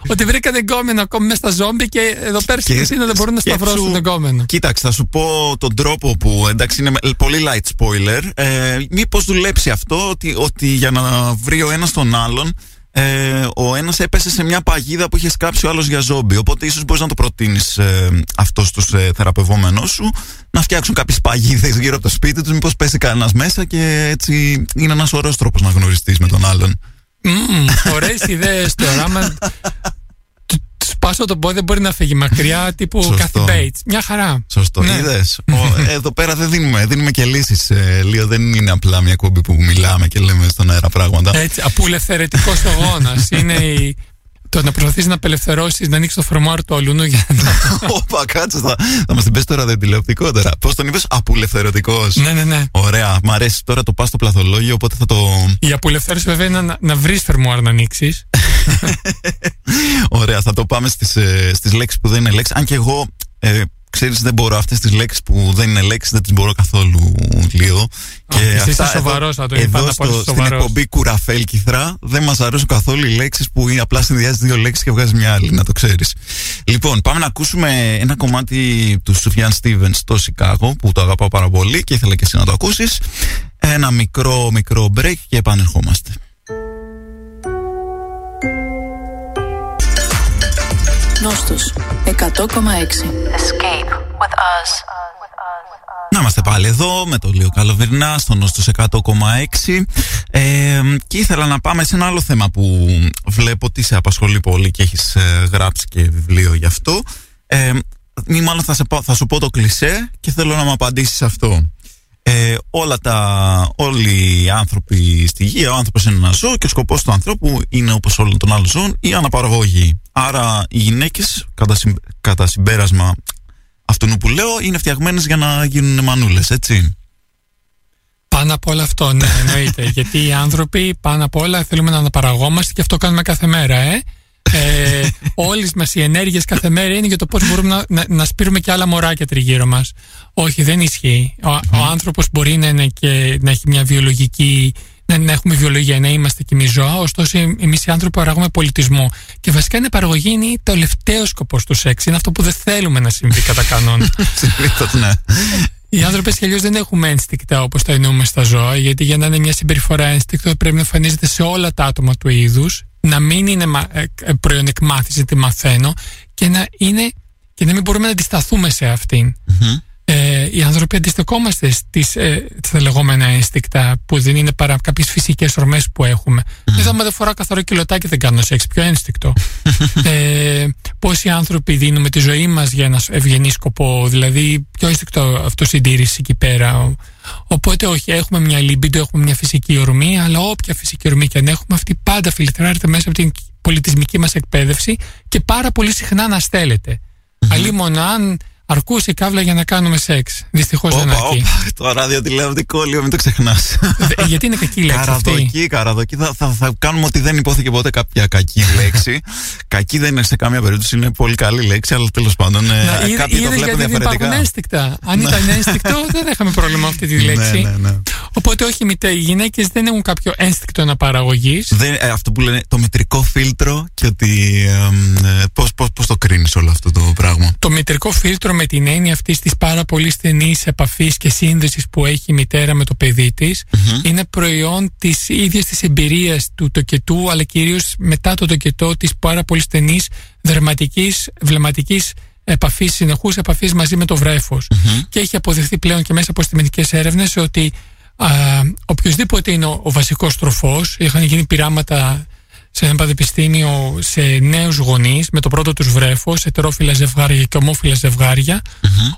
ότι βρήκαν εγκόμενα ακόμα μέσα στα ζόμπι και εδώ πέρα στην Αθήνα δεν μπορούν να σταυρώσουν εγκόμενο. Κοίταξε, θα σου πω τον τρόπο που εντάξει είναι πολύ light spoiler. Ε, Μήπως δουλέψει αυτό ότι, ότι για να βρει ο ένας τον άλλον ε, ο ένας έπεσε σε μια παγίδα που είχε σκάψει ο άλλος για ζόμπι. Οπότε ίσως μπορείς να το προτείνεις ε, αυτός στου ε, θεραπευόμενους σου να φτιάξουν κάποιες παγίδες γύρω από το σπίτι τους, μήπως πέσει κανένας μέσα και έτσι είναι ένας ωραίος τρόπος να γνωριστείς με τον άλλον. Mm, Ωραίες ιδέες τώρα σπάσω τον πόδι δεν μπορεί να φύγει μακριά (laughs) τύπου Kathy Bates. Μια χαρά. Σωστό. Ναι. Είδες; (laughs) εδώ πέρα δεν δίνουμε, δίνουμε και λύσεις. Ε, Λίγο δεν είναι απλά μια κόμπη που μιλάμε και λέμε στον αέρα πράγματα. Έτσι, απολευθερετικό αγώνα. (laughs) είναι η, το να προσπαθεί να απελευθερώσεις, να ανοίξεις το φρομάρ του αλούνου για να. (laughs) Όπα, κάτσε, θα, θα μας την πέσει τώρα τηλεοπτικό τώρα. Πώς τον είπες, Απουλευθερωτικός. Ναι, ναι, ναι. Ωραία, μ' αρέσει τώρα το πας στο πλαθολόγιο, οπότε θα το. Η απουλευθέρωση βέβαια είναι να, να βρεις φερμουάρ να ανοίξεις. (laughs) Ωραία, θα το πάμε στις στις ε, λέξεις που δεν είναι λέξεις. Αν και εγώ ε, ξέρεις δεν μπορώ. Αυτές τις λέξεις που δεν είναι λέξεις δεν τις μπορώ καθόλου λίγο και oh, αυτά σοβαρός, εδώ, εδώ στο, στην εκπομπή Κουραφέλ Κιθρά δεν μας αρέσουν καθόλου οι λέξεις που είναι απλά συνδυάζεις δύο λέξεις και βγάζει μια άλλη να το ξέρεις. Λοιπόν πάμε να ακούσουμε ένα κομμάτι του Σουφιάν Στίβεν στο Σικάγο που το αγαπάω πάρα πολύ και ήθελα και εσύ να το ακούσεις. Ένα μικρό μικρό break και επανερχόμαστε. Νόστος 100,6 Escape with us. Να είμαστε πάλι εδώ με το Λίο Καλοβερνά στο Νόστος 100,6 ε, και ήθελα να πάμε σε ένα άλλο θέμα που βλέπω ότι σε απασχολεί πολύ και έχεις ε, γράψει και βιβλίο γι' αυτό. Ε, μάλλον θα, σε, θα σου πω το κλισέ και θέλω να μου απαντήσεις αυτό. Ε, όλα τα, όλοι οι άνθρωποι στη γη, ο άνθρωπος είναι ένα ζώο και ο σκοπός του ανθρώπου είναι όπως όλων των άλλων ζώων η αναπαραγωγή. Άρα οι γυναίκες, κατά, κατά συμπέρασμα αυτού που λέω, είναι φτιαγμένες για να γίνουν μανούλες, έτσι. Πάνω από όλο αυτό, ναι, (laughs) εννοείται. Γιατί οι άνθρωποι πάνω απ' όλα θέλουμε να αναπαραγόμαστε και αυτό κάνουμε κάθε μέρα, ε ε, (laughs) Όλες μας οι ενέργειες κάθε μέρα είναι για το πώς μπορούμε να, να, να, σπείρουμε και άλλα μωράκια τριγύρω μας. Όχι, δεν ισχύει. Ο, ο άνθρωπος μπορεί να, είναι και, να έχει μια βιολογική. Να, να έχουμε βιολογία, να είμαστε και εμείς ζώα, ωστόσο εμείς οι άνθρωποι παράγουμε πολιτισμό. Και βασικά η παραγωγή είναι το τελευταίο σκοπός του σεξ. Είναι αυτό που δεν θέλουμε να συμβεί κατά κανόνα. (laughs) ναι. Οι άνθρωποι κι αλλιώς δεν έχουμε ένστικτα όπως τα εννοούμε στα ζώα, γιατί για να είναι μια συμπεριφορά ένστικτο πρέπει να εμφανίζεται σε όλα τα άτομα του είδους να μην είναι ε, ε, προϊόν εκμάθησης, τι μαθαίνω και να, είναι, και να μην μπορούμε να αντισταθούμε σε αυτην Ε, οι άνθρωποι αντιστεκόμαστε στις, ε, στα λεγόμενα ένστικτα που δεν είναι παρά κάποιες φυσικές ορμές που έχουμε. Mm-hmm. Δεν δεν φοράω καθαρό κιλοτάκι δεν κάνω σεξ, πιο ένστικτο. (laughs) ε, πόσοι άνθρωποι δίνουμε τη ζωή μας για ένα ευγενή σκοπό, δηλαδή πιο ένστικτο αυτοσυντήρηση εκεί πέρα. Οπότε όχι, έχουμε μια λίμπιντο, έχουμε μια φυσική ορμή, αλλά όποια φυσική ορμή και αν έχουμε, αυτή πάντα φιλτράρεται μέσα από την πολιτισμική μας εκπαίδευση και πάρα πολύ συχνά να στέλνεται. Mm-hmm. αν Αρκούσε η κάβλα για να κάνουμε σεξ. Δυστυχώς δεν αρκεί. Το ραδιοτηλεοπτικό λίγο, μην το ξεχνάς. Γιατί είναι κακή λέξη. Καραδοκή, αυτή; καραδοκή. Θα, θα, θα κάνουμε ότι δεν υπόθηκε ποτέ κάποια κακή λέξη. κακή δεν είναι σε καμία περίπτωση, είναι πολύ καλή λέξη, αλλά τέλος πάντων. Ε, να, κάποιοι το βλέπουν διαφορετικά. Δεν ένστικτα. Αν ναι. ήταν ένστικτο, δεν είχαμε πρόβλημα αυτή τη ναι, λέξη. Ναι, ναι, Οπότε όχι, οι γυναίκες δεν έχουν κάποιο ένστικτο αναπαραγωγή. Ε, αυτό που λένε το μητρικό φίλτρο και ότι. Ε, Πώς το κρίνεις όλο αυτό το πράγμα; Το μητρικό φίλτρο με την έννοια αυτής της πάρα πολύ στενής επαφής και σύνδεσης που έχει η μητέρα με το παιδί της είναι προϊόν της ίδιας της εμπειρίας του τοκετού, αλλά κυρίως μετά το τοκετό της πάρα πολύ στενής δερματικής, βλεμματικής επαφής, συνεχούς επαφής μαζί με το βρεφο Και έχει αποδειχθεί πλέον και μέσα από αστυνομικέ έρευνες ότι α, οποιοδήποτε είναι ο, ο βασικός τροφός, είχαν γίνει πειράματα σε ένα πανεπιστήμιο σε νέους γονείς με το πρώτο τους βρέφος, ετερόφιλα ζευγάρια και ομόφιλα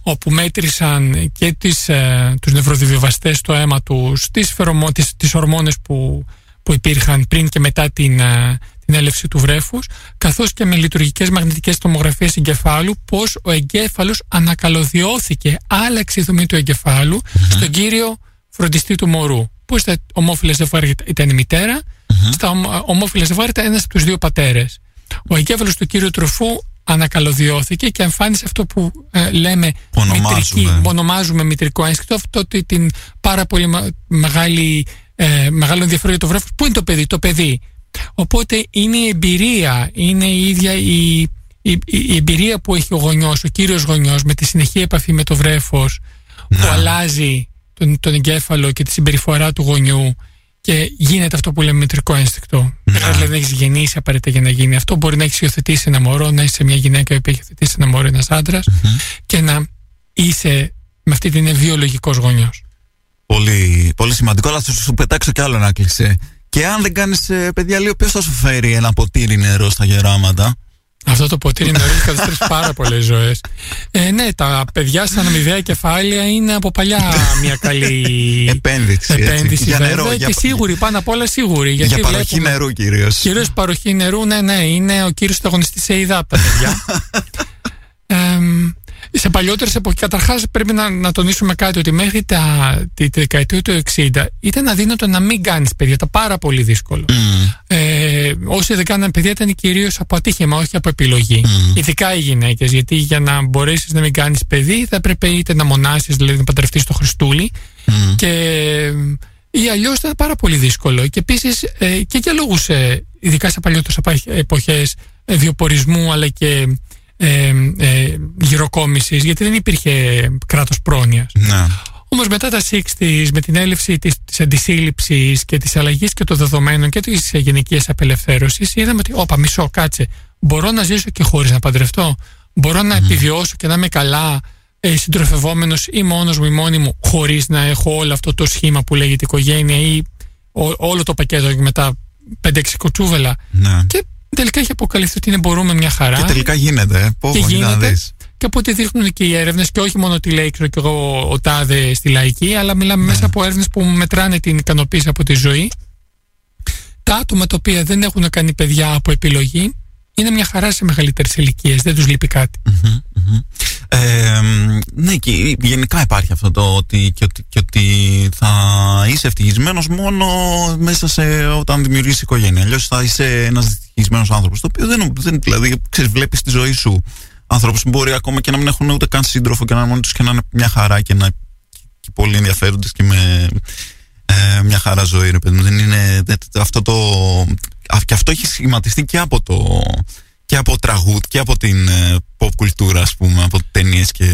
όπου μέτρησαν και τις, ε, τους νευροδιβιβαστές στο αίμα τους, τις, φερομο, τις, τις ορμόνες που, που υπήρχαν πριν και μετά την, ε, την έλευση του βρέφους, καθώς και με λειτουργικές μαγνητικές τομογραφίες εγκεφάλου, πως ο εγκέφαλος ανακαλωδιώθηκε, άλλαξε η δομή του εγκεφάλου στον κύριο φροντιστή του μωρού. Πώς τα ομόφυλα ζευγάρια ήταν η μητέρα, Mm-hmm. Στα ομόφυλα ζευγάρια ήταν ένας από τους δύο πατέρες. Ο εγκέφαλο του κύριου Τροφού ανακαλωδιώθηκε και εμφάνισε αυτό που ε, λέμε μητρική, ονομάζουμε μητρικό ένστικτο, αυτό ότι την πάρα πολύ μεγάλη, ε, μεγάλο ενδιαφέρον για το βρέφος. Πού είναι το παιδί, το παιδί. Οπότε είναι η εμπειρία, είναι η ίδια η, η, η εμπειρία που έχει ο γονιός, ο κύριος γονιός με τη συνεχή επαφή με το βρέφος που ναι. αλλάζει τον, τον εγκέφαλο και τη συμπεριφορά του γονιού και γίνεται αυτό που λέμε μητρικό ένστικτο. Ναι. Δηλαδή δεν έχεις γεννήσει απαραίτητα για να γίνει αυτό. Μπορεί να έχεις υιοθετήσει ένα μωρό, να είσαι μια γυναίκα που έχει υιοθετήσει ένα μωρό, ένας άντρας και να είσαι με αυτή την βιολογικός γονιός. Πολύ, πολύ σημαντικό, αλλά θα σου πετάξω κι άλλο ένα κλεισέ. Και αν δεν κάνεις ε, παιδιά, λίγο ποιο θα σου φέρει ένα ποτήρι νερό στα γεράματα. Αυτό το ποτήρι νερό έχει καταστρέψει πάρα πολλές ζωές. Ε, ναι, τα παιδιά σαν αμοιβαία κεφάλαια είναι από παλιά μια καλή επένδυση. επένδυση για νερό, για... Και σίγουρη, πάνω απ' όλα σίγουρη. Γιατί για παροχή νερού κυρίως. Κυρίως παροχή νερού, ναι, ναι, είναι ο κύριος ανταγωνιστή σε είδα από τα παιδιά. (laughs) ε, σε παλιότερες εποχές, καταρχάς πρέπει να, να τονίσουμε κάτι ότι μέχρι τα, τη, τη δεκαετία του 60 ήταν αδύνατο να μην κάνεις παιδιά. Ήταν πάρα πολύ δύσκολο. Mm. Ε, όσοι δεν κάναν παιδιά ήταν κυρίως από ατύχημα, όχι από επιλογή. Mm. Ειδικά οι γυναίκες. Γιατί για να μπορέσεις να μην κάνεις παιδί, θα έπρεπε είτε να μονάσεις, δηλαδή να παντρευτείς το Χριστούλη. Mm. Και ή αλλιώς ήταν πάρα πολύ δύσκολο. Και επίσης ε, και για λόγους, ε, ειδικά σε παλιότερες εποχές, ε, βιοπορισμού αλλά και ε, ε, γιατί δεν υπήρχε κράτος πρόνοιας. Ναι. Όμως μετά τα 60 με την έλευση της, της αντισύλληψης και της αλλαγής και των δεδομένων και της γενικής απελευθέρωσης είδαμε ότι όπα μισό κάτσε μπορώ να ζήσω και χωρίς να παντρευτώ μπορώ να επιβιώσω και να είμαι καλά ε, συντροφευόμενος ή μόνος μου ή μόνη μου χωρίς να έχω όλο αυτό το σχήμα που λέγεται οικογένεια ή όλο το πακέτο και μετά 5-6 κοτσούβελα ναι. και Τελικά έχει αποκαλυφθεί ότι είναι μπορούμε μια χαρά. Και τελικά γίνεται. Ε. Πω, και γίνεται. Και από ό,τι δείχνουν και οι έρευνες, και όχι μόνο τι λέει ξέρω και εγώ ο Τάδε στη λαϊκή, αλλά μιλάμε ναι. μέσα από έρευνες που μετράνε την ικανοποίηση από τη ζωή. Τα άτομα τα οποία δεν έχουν κάνει παιδιά από επιλογή είναι μια χαρά σε μεγαλύτερες ηλικίες. Δεν τους λείπει κάτι. Ε, ναι, και γενικά υπάρχει αυτό το ότι και, ότι και ότι θα είσαι ευτυχισμένος μόνο μέσα σε όταν δημιουργήσει οικογένεια. Αλλιώς θα είσαι ένας ευτυχισμένο άνθρωπος. Το οποίο δεν, δεν δηλαδή, ξέρεις, βλέπεις τη ζωή σου ανθρώπου που μπορεί ακόμα και να μην έχουν ούτε καν σύντροφο και να είναι μόνοι τους και να είναι μια χαρά και να και πολύ ενδιαφέροντες και με ε, μια χαρά ζωή. Ρε, παιδί. Δεν είναι, αυτό το, και αυτό έχει σχηματιστεί και από το και από τραγούδ και από την ε, pop κουλτούρα, ας πούμε, από ταινίες και,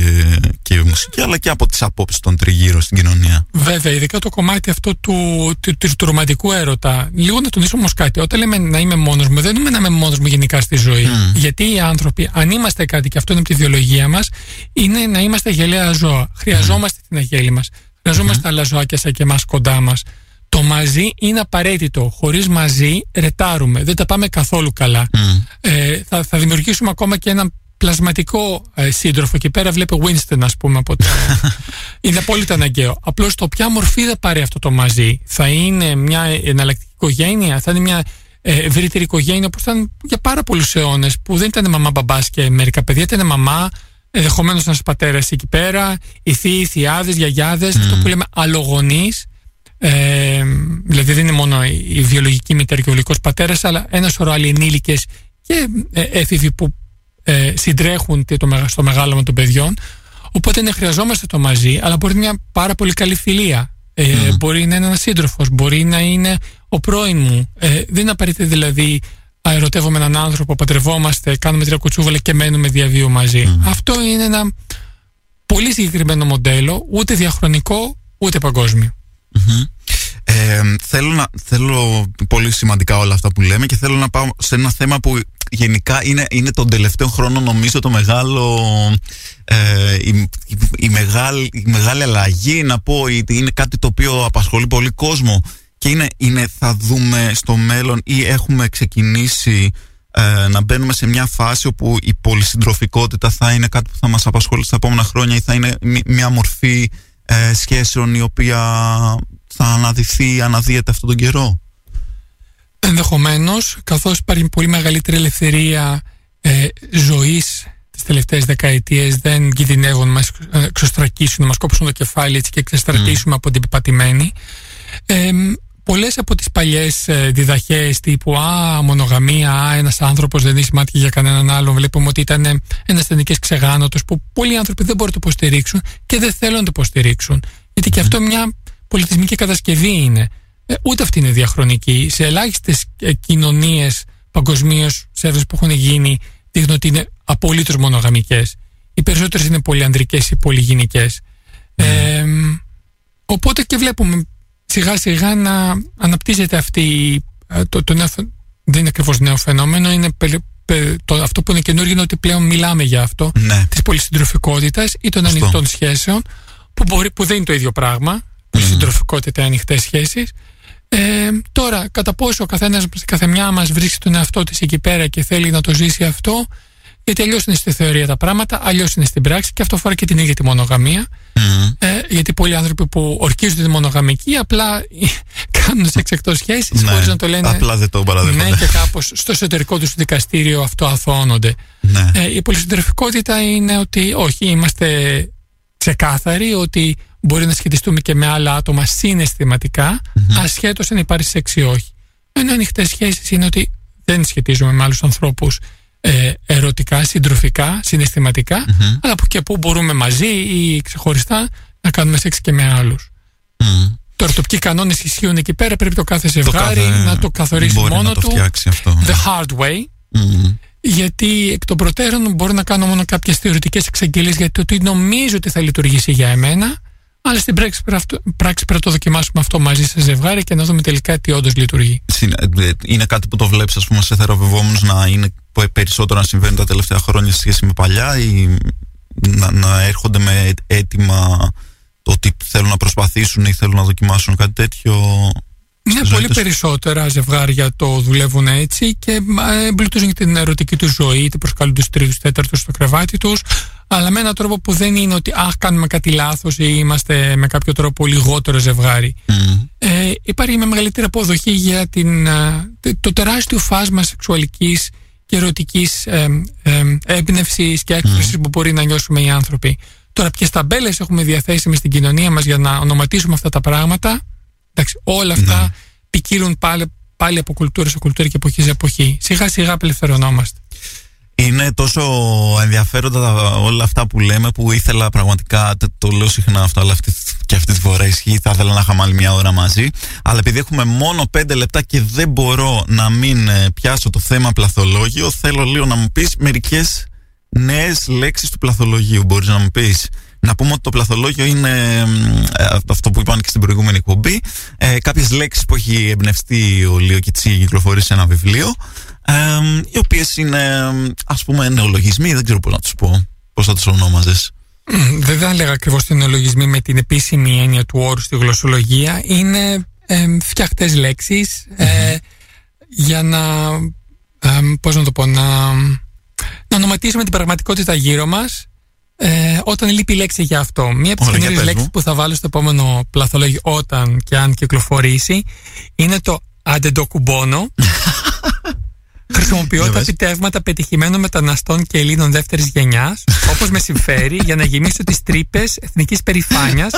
και μουσική, αλλά και από τις απόψεις των τριγύρω στην κοινωνία. Βέβαια, ειδικά το κομμάτι αυτό του, του, του, του ρομαντικού έρωτα. Λίγο να τονίσω όμως κάτι. Όταν λέμε να είμαι μόνος μου, δεν είμαι να είμαι μόνος μου γενικά στη ζωή. Γιατί οι άνθρωποι, αν είμαστε κάτι, και αυτό είναι από τη βιολογία μας, είναι να είμαστε γελαία ζώα. Χρειαζόμαστε την αγέλη μας. Χρειαζόμαστε mm. άλλα ζωάκια σαν και εμάς κοντά μας. Το μαζί είναι απαραίτητο. Χωρίς μαζί ρετάρουμε. Δεν τα πάμε καθόλου καλά. Ε, θα, θα δημιουργήσουμε ακόμα και ένα πλασματικό ε, σύντροφο. Εκεί πέρα βλέπει Winston, ας πούμε. Από το... (laughs) είναι απόλυτα αναγκαίο. Απλώς το ποια μορφή θα πάρει αυτό το μαζί; Θα είναι μια εναλλακτική οικογένεια, θα είναι μια ε, ευρύτερη οικογένεια; Όπως ήταν για πάρα πολλούς αιώνες, που δεν ήταν μαμά μπαμπάς και μερικά παιδιά, ήταν μαμά, ενδεχομένως ένας πατέρας εκεί πέρα, οι θείοι, οι θειάδες, γιαγιάδες, αυτό που λέμε αλλογονεί. Ε, δηλαδή δεν είναι μόνο η βιολογική μητέρα και ο βιολογικός πατέρας, αλλά ένα σωρό άλλοι ενήλικες και ε, έφηβοι που ε, συντρέχουν το, στο μεγάλωμα των παιδιών. Οπότε ναι, χρειαζόμαστε το μαζί, αλλά μπορεί να είναι μια πάρα πολύ καλή φιλία. Ε, Μπορεί να είναι ένας σύντροφος, μπορεί να είναι ο πρώην μου. Ε, δεν είναι απαραίτητα δηλαδή ερωτεύομαι έναν άνθρωπο, παντρευόμαστε, κάνουμε τρία κουτσούβαλα και μένουμε διαβίου Αυτό είναι ένα πολύ συγκεκριμένο μοντέλο, ούτε διαχρονικό, ούτε Ε, θέλω, να, θέλω πολύ σημαντικά όλα αυτά που λέμε και θέλω να πάω σε ένα θέμα που γενικά είναι, είναι τον τελευταίο χρόνο νομίζω το μεγάλο ε, η, η, μεγάλη, η μεγάλη αλλαγή να πω ότι είναι κάτι το οποίο απασχολεί πολύ κόσμο και είναι, είναι θα δούμε στο μέλλον ή έχουμε ξεκινήσει ε, να μπαίνουμε σε μια φάση όπου η πολυσυντροφικότητα θα είναι κάτι που θα μας απασχολεί στα επόμενα χρόνια ή θα είναι μια μορφή ε, σχέσεων η οποία θα αναδυθεί, αναδύεται αυτόν τον καιρό; Ενδεχομένως, καθώς υπάρχει πολύ μεγαλύτερη ελευθερία ε, ζωής τις τελευταίες δεκαετίες δεν κινδυνεύουν να μας εξωστρακίσουν, να μας κόψουν το κεφάλι έτσι, και εξωστρατήσουμε από την πεπατημένη. Ε, πολλές από τις παλιές ε, διδαχές τύπου «Α, μονογαμία, α, ένας άνθρωπος δεν έχει μάτια για κανέναν άλλον». Βλέπουμε ότι ήταν ένας ταινικές ξεγάνωτος που πολλοί άνθρωποι δεν μπορούν να το υποστηρίξουν και δεν θέλουν να το υποστηρίξουν. Γιατί και αυτό μια πολιτισμική κατασκευή είναι. Ε, ούτε αυτή είναι διαχρονική. Σε ελάχιστες ε, κοινωνίες παγκοσμίως, σε που έχουν γίνει, δείχνουν ότι είναι απολύτως μονογαμικές. Οι περισσότερες είναι πολυανδρικές ή πολυγυνικέ. Ε, οπότε και βλέπουμε σιγά σιγά να αναπτύσσεται αυτή ε, το, το νέο, δεν είναι ακριβώς νέο φαινόμενο είναι το, αυτό που είναι καινούργιο είναι ότι πλέον μιλάμε για αυτό ναι. της πολυσυντροφικότητας ή των ανοιχτών σχέσεων που, μπορεί, που δεν είναι το ίδιο πράγμα mm. πολυσυντροφικότητα ανοιχτές σχέσεις ε, τώρα, κατά πόσο ο καθένας, καθεμιά μας βρίσκει τον εαυτό της εκεί πέρα και θέλει να το ζήσει αυτό, γιατί αλλιώς είναι στη θεωρία τα πράγματα, αλλιώς είναι στην πράξη και αυτό αφορά και την ίδια τη μονογαμία. Ε, γιατί πολλοί άνθρωποι που ορκίζονται τη μονογαμική απλά (laughs) κάνουν σε εκτό σχέσεις ναι, χωρίς να το λένε. Απλά δεν το παραδέχονται. Ναι, και κάπως στο εσωτερικό τους δικαστήριο αυτό αθώνονται. Ναι. Ε, η πολυσυντροφικότητα είναι ότι όχι, είμαστε ξεκάθαροι ότι μπορεί να σχετιστούμε και με άλλα άτομα συναισθηματικά, mm-hmm. ασχέτως αν υπάρχει σεξ ή όχι. Ενώ ανοιχτές σχέσεις είναι ότι δεν σχετίζουμε με άλλους ανθρώπους ε, ερωτικά, συντροφικά, αλλά που και που μπορούμε μαζί ή ξεχωριστά να κάνουμε σεξ και με άλλους. Mm. Τώρα το ποιοι κανόνες ισχύουν εκεί πέρα πρέπει το κάθε ζευγάρι να το καθορίσει μόνο να το του. Αυτό, The hard way. Γιατί εκ των προτέρων μπορώ να κάνω μόνο κάποιες θεωρητικές εξαγγελίες για το ότι νομίζω ότι θα λειτουργήσει για εμένα. Αλλά στην πράξη, πράξη πρέπει να το δοκιμάσουμε αυτό μαζί σε ζευγάρι και να δούμε τελικά τι όντως λειτουργεί. Ε, είναι κάτι που το βλέπεις, ας πούμε, σε θεραπευόμενους να είναι περισσότερο να συμβαίνει τα τελευταία χρόνια σε σχέση με παλιά ή να, να έρχονται με έτοιμα το ότι θέλουν να προσπαθήσουν ή θέλουν να δοκιμάσουν κάτι τέτοιο; Είναι πολύ περισσότερα ζευγάρια το δουλεύουν έτσι και εμπλουτίζουν την ερωτική τους ζωή, είτε προσκαλούν τους τρίτου, τέταρτους στο κρεβάτι τους, αλλά με έναν τρόπο που δεν είναι ότι αχ, κάνουμε κάτι λάθος ή είμαστε με κάποιο τρόπο λιγότερο ζευγάρι. Ε, υπάρχει μια μεγαλύτερη αποδοχή για την, το τεράστιο φάσμα σεξουαλικής και ερωτικής ε, ε, έμπνευσης και έκφρασης που μπορεί να νιώσουμε οι άνθρωποι. Τώρα, ποιες ταμπέλες έχουμε διαθέσιμες στην κοινωνία μας για να ονοματίσουμε αυτά τα πράγματα; Εντάξει, όλα αυτά ναι. Ποικίλουν πάλι, πάλι από κουλτούρα σε κουλτούρα και εποχή σε εποχή. Σιγά σιγά απελευθερωνόμαστε. Είναι τόσο ενδιαφέροντα όλα αυτά που λέμε που ήθελα πραγματικά, το λέω συχνά αυτό, αλλά αυτή, και αυτή τη φορά ισχύει, θα ήθελα να είχαμε άλλη μια ώρα μαζί. Αλλά επειδή έχουμε μόνο πέντε λεπτά και δεν μπορώ να μην ε, πιάσω το θέμα πλαθολόγιο, θέλω λίγο να μου πεις μερικές νέες λέξεις του πλαθολογίου. Μπορείς να μου πεις να πούμε ότι το πλαθολόγιο είναι ε, αυτό που είπαν και στην προηγούμενη εκπομπή. Ε, Κάποιες λέξεις που έχει εμπνευστεί ο Λίο Κιτσί κυκλοφορεί σε ένα βιβλίο. Ε, οι οποίες είναι ας πούμε νεολογισμοί, δεν ξέρω πώς να τους πω. Πώς θα τους ονόμαζες; Δεν θα έλεγα ακριβώς ότι νεολογισμοί με την επίσημη έννοια του όρου στη γλωσσολογία. Είναι ε, φτιαχτές λέξεις ε, για να. Ε, πώς να το πω, να, να ονοματίσουμε την πραγματικότητα γύρω μας ε, όταν λείπει η λέξη για αυτό. Μία από τις καινούριες λέξεις που θα βάλω στο επόμενο πλαθολόγιο όταν και αν κυκλοφορήσει είναι το αντεντοκουμπόνο. (laughs) Χρησιμοποιώ τα επιτεύγματα πετυχημένων μεταναστών και Ελλήνων δεύτερης γενιάς, όπως με συμφέρει, για να γεμίσω τις τρύπες εθνικής περηφάνειας,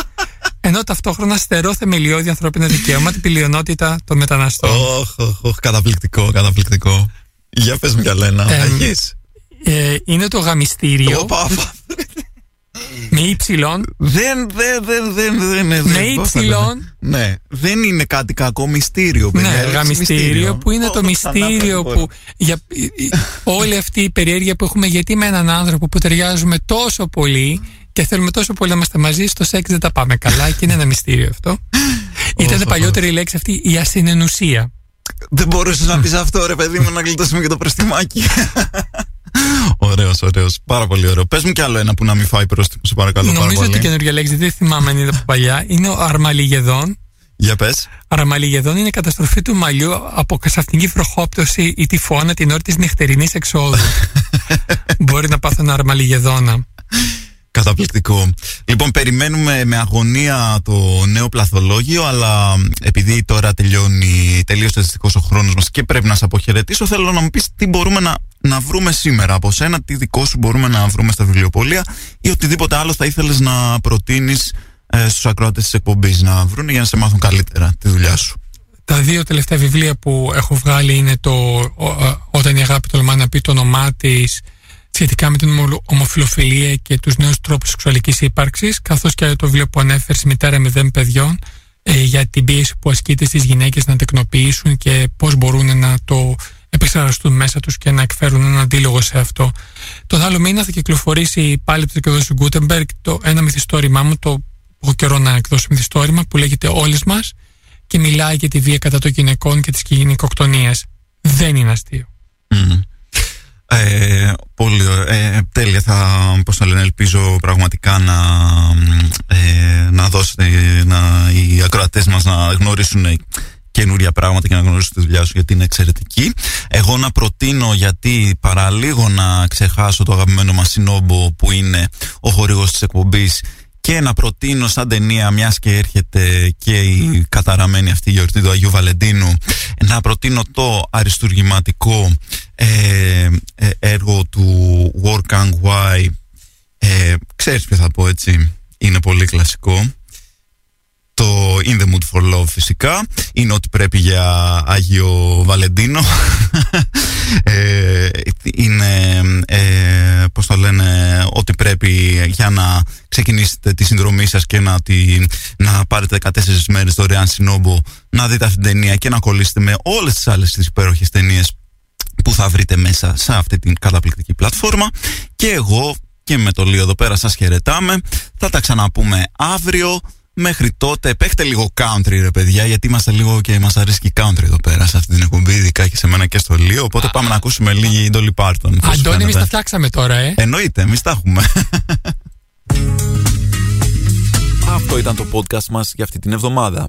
ενώ ταυτόχρονα στερώ θεμελιώδη ανθρώπινα δικαίωμα την πλειονότητα των μεταναστών. Όχ, όχ, καταπληκτικό, καταπληκτικό. Για πες μου κι άλλα ένα. Ε, είναι το γαμιστήριο. Με ύψιλον. Δεν, δεν, δεν, δεν, δεν. Με ύψιλον. Ναι, δεν είναι κάτι κακό μυστήριο. Ναι, γαμιστήριο που είναι το μυστήριο που. Για, όλη αυτή η περιέργεια που έχουμε γιατί με έναν άνθρωπο που ταιριάζουμε τόσο πολύ και θέλουμε τόσο πολύ να είμαστε μαζί, στο σεξ δεν τα πάμε καλά και είναι ένα μυστήριο αυτό. (laughs) Ήταν παλιότερη η λέξη αυτή η ασυνενουσία. Δεν μπορούσες να πεις αυτό, ρε παιδί μου, να γλιτώσουμε και το προστιμάκι. (laughs) Ωραίος, ωραίος. Πάρα πολύ ωραίο. Πες μου κι άλλο ένα που να μην φάει πρόστιμο, σε παρακαλώ. Νομίζω ότι η καινούργια λέξη δεν θυμάμαι αν είναι από παλιά. Είναι ο αρμαλιγεδόν. Για πες. Αρμαλιγεδόν είναι η καταστροφή του μαλλιού από κασαυτική βροχόπτωση ή τυφώνα την ώρα της νυχτερινής εξόδου. (laughs) Μπορεί να πάθω ένα αρμαλιγεδόνα. Καταπληκτικό. Λοιπόν, περιμένουμε με αγωνία το νέο πλαθολόγιο, αλλά επειδή τώρα τελειώνει, τελείωσε δυστυχώς ο χρόνος μας και πρέπει να σε αποχαιρετήσω, θέλω να μου πεις τι μπορούμε να, να βρούμε σήμερα από σένα, τι δικό σου μπορούμε να βρούμε στα βιβλιοπολία ή οτιδήποτε άλλο θα ήθελες να προτείνεις ε, στους ακροάτε της εκπομπής να βρουν για να σε μάθουν καλύτερα τη δουλειά σου. Τα δύο τελευταία βιβλία που έχω βγάλει είναι το Όταν η αγάπη τολμά να πει το όνομά της σχετικά με την ομοφιλοφιλία και τους νέους τρόπους σεξουαλικής ύπαρξης καθώς και το βιβλίο που ανέφερε η μητέρα μηδέν παιδιών ε, για την πίεση που ασκείται στις γυναίκες να τεκνοποιήσουν και πώς μπορούν να το επεξεργαστούν μέσα τους και να εκφέρουν ένα αντίλογο σε αυτό. Τον άλλο μήνα θα κυκλοφορήσει πάλι από το εκδόση Γκούτεμπεργκ το ένα μυθιστόρημά μου, το έχω καιρό να εκδώσω μυθιστόρημα που λέγεται Όλες μας και μιλάει για τη βία κατά των γυναικών και τις γυναικοκτονίες. Δεν είναι αστείο. Ε, πολύ ε, τέλεια θα, πώς θα λένε, ελπίζω πραγματικά να, ε, να δώσετε να, οι ακροατές μας να γνωρίσουν καινούρια πράγματα και να γνωρίσουν τη δουλειά σου γιατί είναι εξαιρετική. Εγώ να προτείνω γιατί παραλίγο να ξεχάσω το αγαπημένο μας συνόμπο που είναι ο χορηγός της εκπομπής και να προτείνω σαν ταινία μιας και έρχεται και η καταραμένη αυτή η γιορτή του Αγίου Βαλεντίνου να προτείνω το αριστουργηματικό ε, ε, έργο του Work and Why ε, ξέρεις ποιο θα πω έτσι. Είναι πολύ κλασικό. Το In the Mood for Love φυσικά. Είναι ότι πρέπει για Άγιο Βαλεντίνο. (laughs) Ε, είναι ε, πώς το λένε ότι πρέπει για να ξεκινήσετε τη συνδρομή σας και να, τη, να πάρετε 14 μέρες δωρεάν συνόμπο να δείτε αυτή την ταινία και να κολλήσετε με όλες τις άλλες τις υπέροχες ταινίες που θα βρείτε μέσα σε αυτή την καταπληκτική πλατφόρμα. Και εγώ και με το Λίο εδώ πέρα σας χαιρετάμε. Θα τα ξαναπούμε αύριο. Μέχρι τότε παίχτε λίγο country ρε παιδιά γιατί είμαστε λίγο και μας αρέσει και country εδώ πέρα σε αυτή την εκπομπή ειδικά και σε μένα και στο Λίο. Οπότε πάμε να ακούσουμε λίγη Dolly Parton Αντώνη εμείς τα φτιάξαμε τώρα ε. Εννοείται εμείς τα έχουμε. Αυτό ήταν το podcast μας για αυτή την εβδομάδα